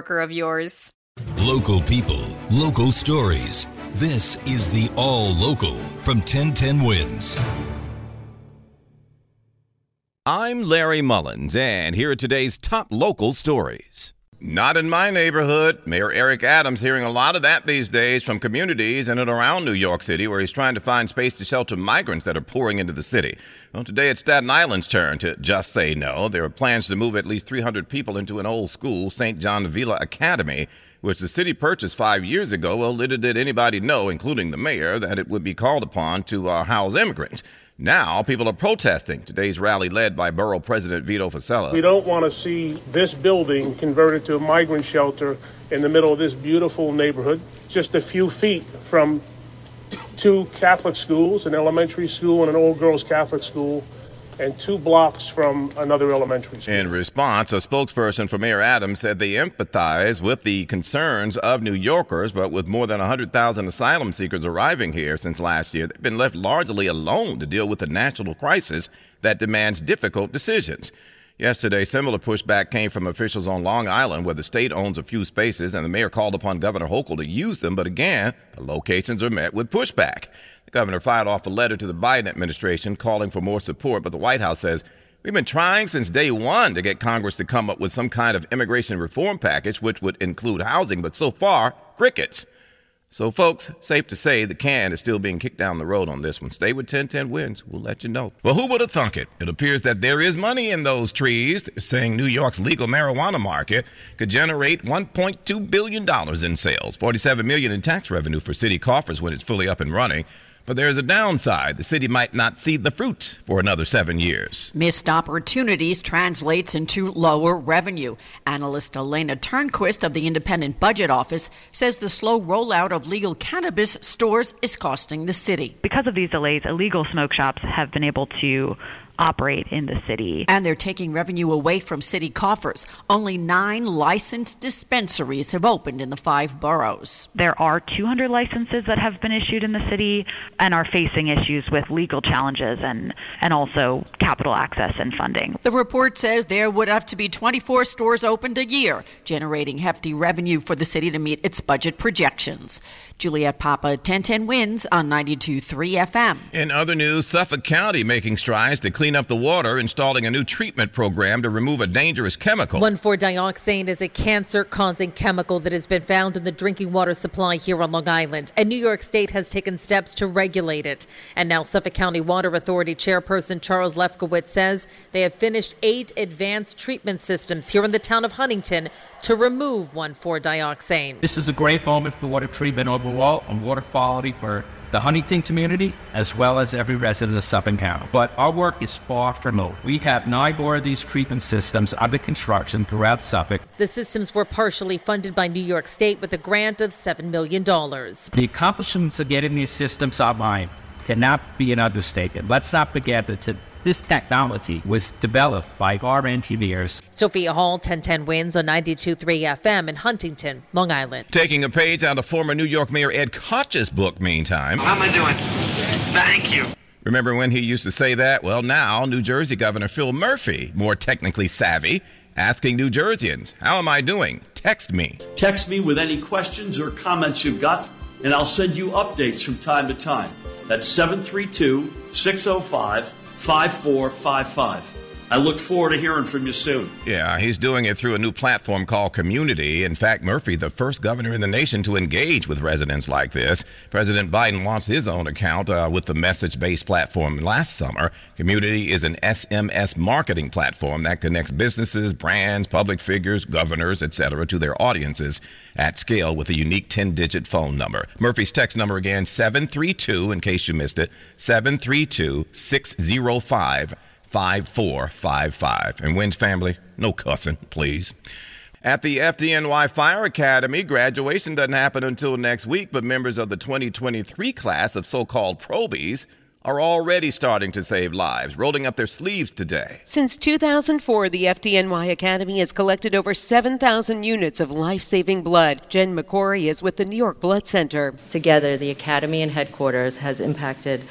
of yours. Local people, local stories. This is the All Local from 1010 Wins. I'm Larry Mullins, and here are today's top local stories. Not in my neighborhood. Mayor Eric Adams hearing a lot of that these days from communities in and around New York City where he's trying to find space to shelter migrants that are pouring into the city. Well, today it's Staten Island's turn to just say no. There are plans to move at least 300 people into an old school, St. John Villa Academy, which the city purchased five years ago. Well, little did anybody know, including the mayor, that it would be called upon to uh, house immigrants. Now people are protesting. Today's rally led by Borough President Vito Fossella. We don't want to see this building converted to a migrant shelter in the middle of this beautiful neighborhood, just a few feet from two Catholic schools, an elementary school and an old girls Catholic school, and two blocks from another elementary school. In response, a spokesperson for Mayor Adams said they empathize with the concerns of New Yorkers, but with more than 100,000 asylum seekers arriving here since last year, they've been left largely alone to deal with a national crisis that demands difficult decisions. Yesterday, similar pushback came from officials on Long Island, where the state owns a few spaces, and the mayor called upon Governor Hochul to use them, but again, the locations are met with pushback. The governor fired off a letter to the Biden administration calling for more support, but the White House says We've been trying since day one to get Congress to come up with some kind of immigration reform package, which would include housing, but so far, crickets. So, folks, safe to say the can is still being kicked down the road on this one. Stay with 1010 wins. We'll let you know. Well, who would have thunk it? It appears that there is money in those trees, saying New York's legal marijuana market could generate $1.2 billion in sales, $47 million in tax revenue for city coffers when it's fully up and running. But there's a downside. The city might not see the fruit for another seven years. Missed opportunities translates into lower revenue. Analyst Elena Turnquist of the Independent Budget Office says the slow rollout of legal cannabis stores is costing the city. Because of these delays, illegal smoke shops have been able to operate in the city. And they're taking revenue away from city coffers. Only nine licensed dispensaries have opened in the five boroughs. There are 200 licenses that have been issued in the city and are facing issues with legal challenges and, and also capital access and funding. The report says there would have to be 24 stores opened a year, generating hefty revenue for the city to meet its budget projections. Juliet Papa, 1010 wins on 92.3 FM. In other news, Suffolk County making strides to clean up the water, installing a new treatment program to remove a dangerous chemical. 1,4-dioxane is a cancer-causing chemical that has been found in the drinking water supply here on Long Island, and New York State has taken steps to regulate it. And now Suffolk County Water Authority Chairperson Charles Lefkowitz says they have finished eight advanced treatment systems here in the town of Huntington to remove 1,4-dioxane. This is a great moment for water treatment overall and water quality for the Huntington community as well as every resident of Suffolk County. But our work is far from over. We have nine more of these treatment systems under construction throughout Suffolk. The systems were partially funded by New York State with a grant of $7 million. The accomplishments of getting these systems online cannot be an understatement. Let's not forget that to this technology was developed by our engineers. Sophia Hall, 1010 wins on 92.3 FM in Huntington, Long Island. Taking a page out of former New York Mayor Ed Koch's book, meantime. How am I doing? Thank you. Remember when he used to say that? Well, now New Jersey Governor Phil Murphy, more technically savvy, asking New Jerseyans, How am I doing? Text me. Text me with any questions or comments you've got, and I'll send you updates from time to time. That's 732 605 5455. I look forward to hearing from you soon. Yeah, he's doing it through a new platform called Community. In fact, Murphy, the first governor in the nation to engage with residents like this. President Biden launched his own account uh, with the message based platform last summer. Community is an SMS marketing platform that connects businesses, brands, public figures, governors, etc., to their audiences at scale with a unique 10 digit phone number. Murphy's text number again 732, in case you missed it, 732 605 5455. And Wins family, no cussing, please. At the FDNY Fire Academy, graduation doesn't happen until next week, but members of the 2023 class of so called probies are already starting to save lives, rolling up their sleeves today. Since 2004, the FDNY Academy has collected over 7,000 units of life saving blood. Jen McCory is with the New York Blood Center. Together, the Academy and headquarters has impacted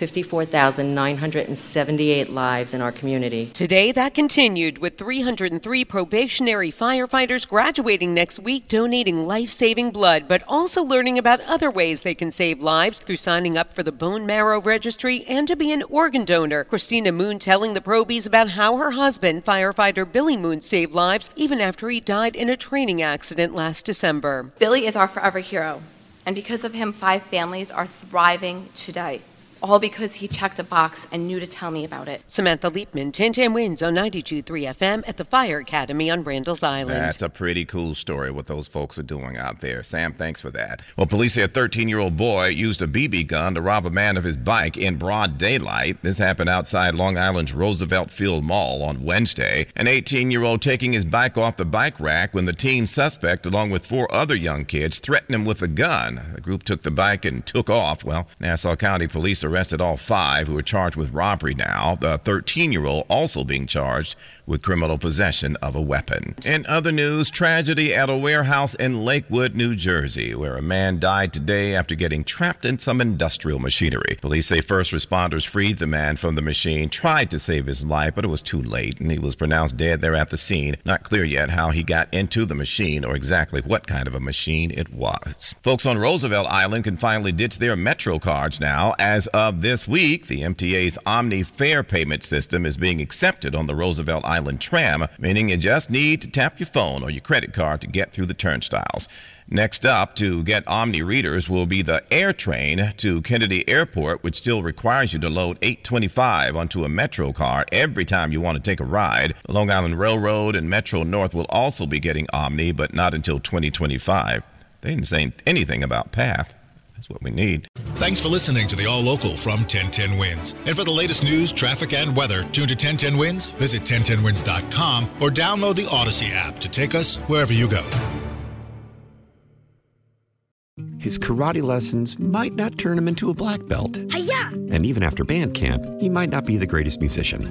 54,978 lives in our community. Today, that continued with 303 probationary firefighters graduating next week, donating life saving blood, but also learning about other ways they can save lives through signing up for the bone marrow registry and to be an organ donor. Christina Moon telling the probies about how her husband, firefighter Billy Moon, saved lives even after he died in a training accident last December. Billy is our forever hero, and because of him, five families are thriving today all because he checked a box and knew to tell me about it. Samantha Liebman, 1010 wins on 92.3 FM at the Fire Academy on Randall's Island. That's a pretty cool story what those folks are doing out there. Sam, thanks for that. Well, police say a 13 year old boy used a BB gun to rob a man of his bike in broad daylight. This happened outside Long Island's Roosevelt Field Mall on Wednesday. An 18 year old taking his bike off the bike rack when the teen suspect, along with four other young kids, threatened him with a gun. The group took the bike and took off. Well, Nassau County police arrested all five who are charged with robbery now. The 13 year old also being charged with criminal possession of a weapon. In other news, tragedy at a warehouse in Lakewood, New Jersey, where a man died today after getting trapped in some industrial machinery. Police say first responders freed the man from the machine, tried to save his life, but it was too late, and he was pronounced dead there at the scene. Not clear yet how he got into the machine or exactly what kind of a machine it was. Folks on Roosevelt Island can finally ditch their Metro cards now. As this week, the MTA's OMNY Fare payment system is being accepted on the Roosevelt Island tram, meaning you just need to tap your phone or your credit card to get through the turnstiles. Next up to get OMNY readers will be the AirTrain to Kennedy Airport, which still requires you to load 825 onto a Metro card every time you want to take a ride. The Long Island Railroad and Metro North will also be getting OMNY, but not until 2025. They didn't say anything about Path. That's what we need. Thanks for listening to the All Local from 1010 Wins. And for the latest news, traffic, and weather, tune to 1010 Wins, visit 1010wins.com, or download the Odyssey app to take us wherever you go. His karate lessons might not turn him into a black belt. Hi-ya! And even after band camp, he might not be the greatest musician.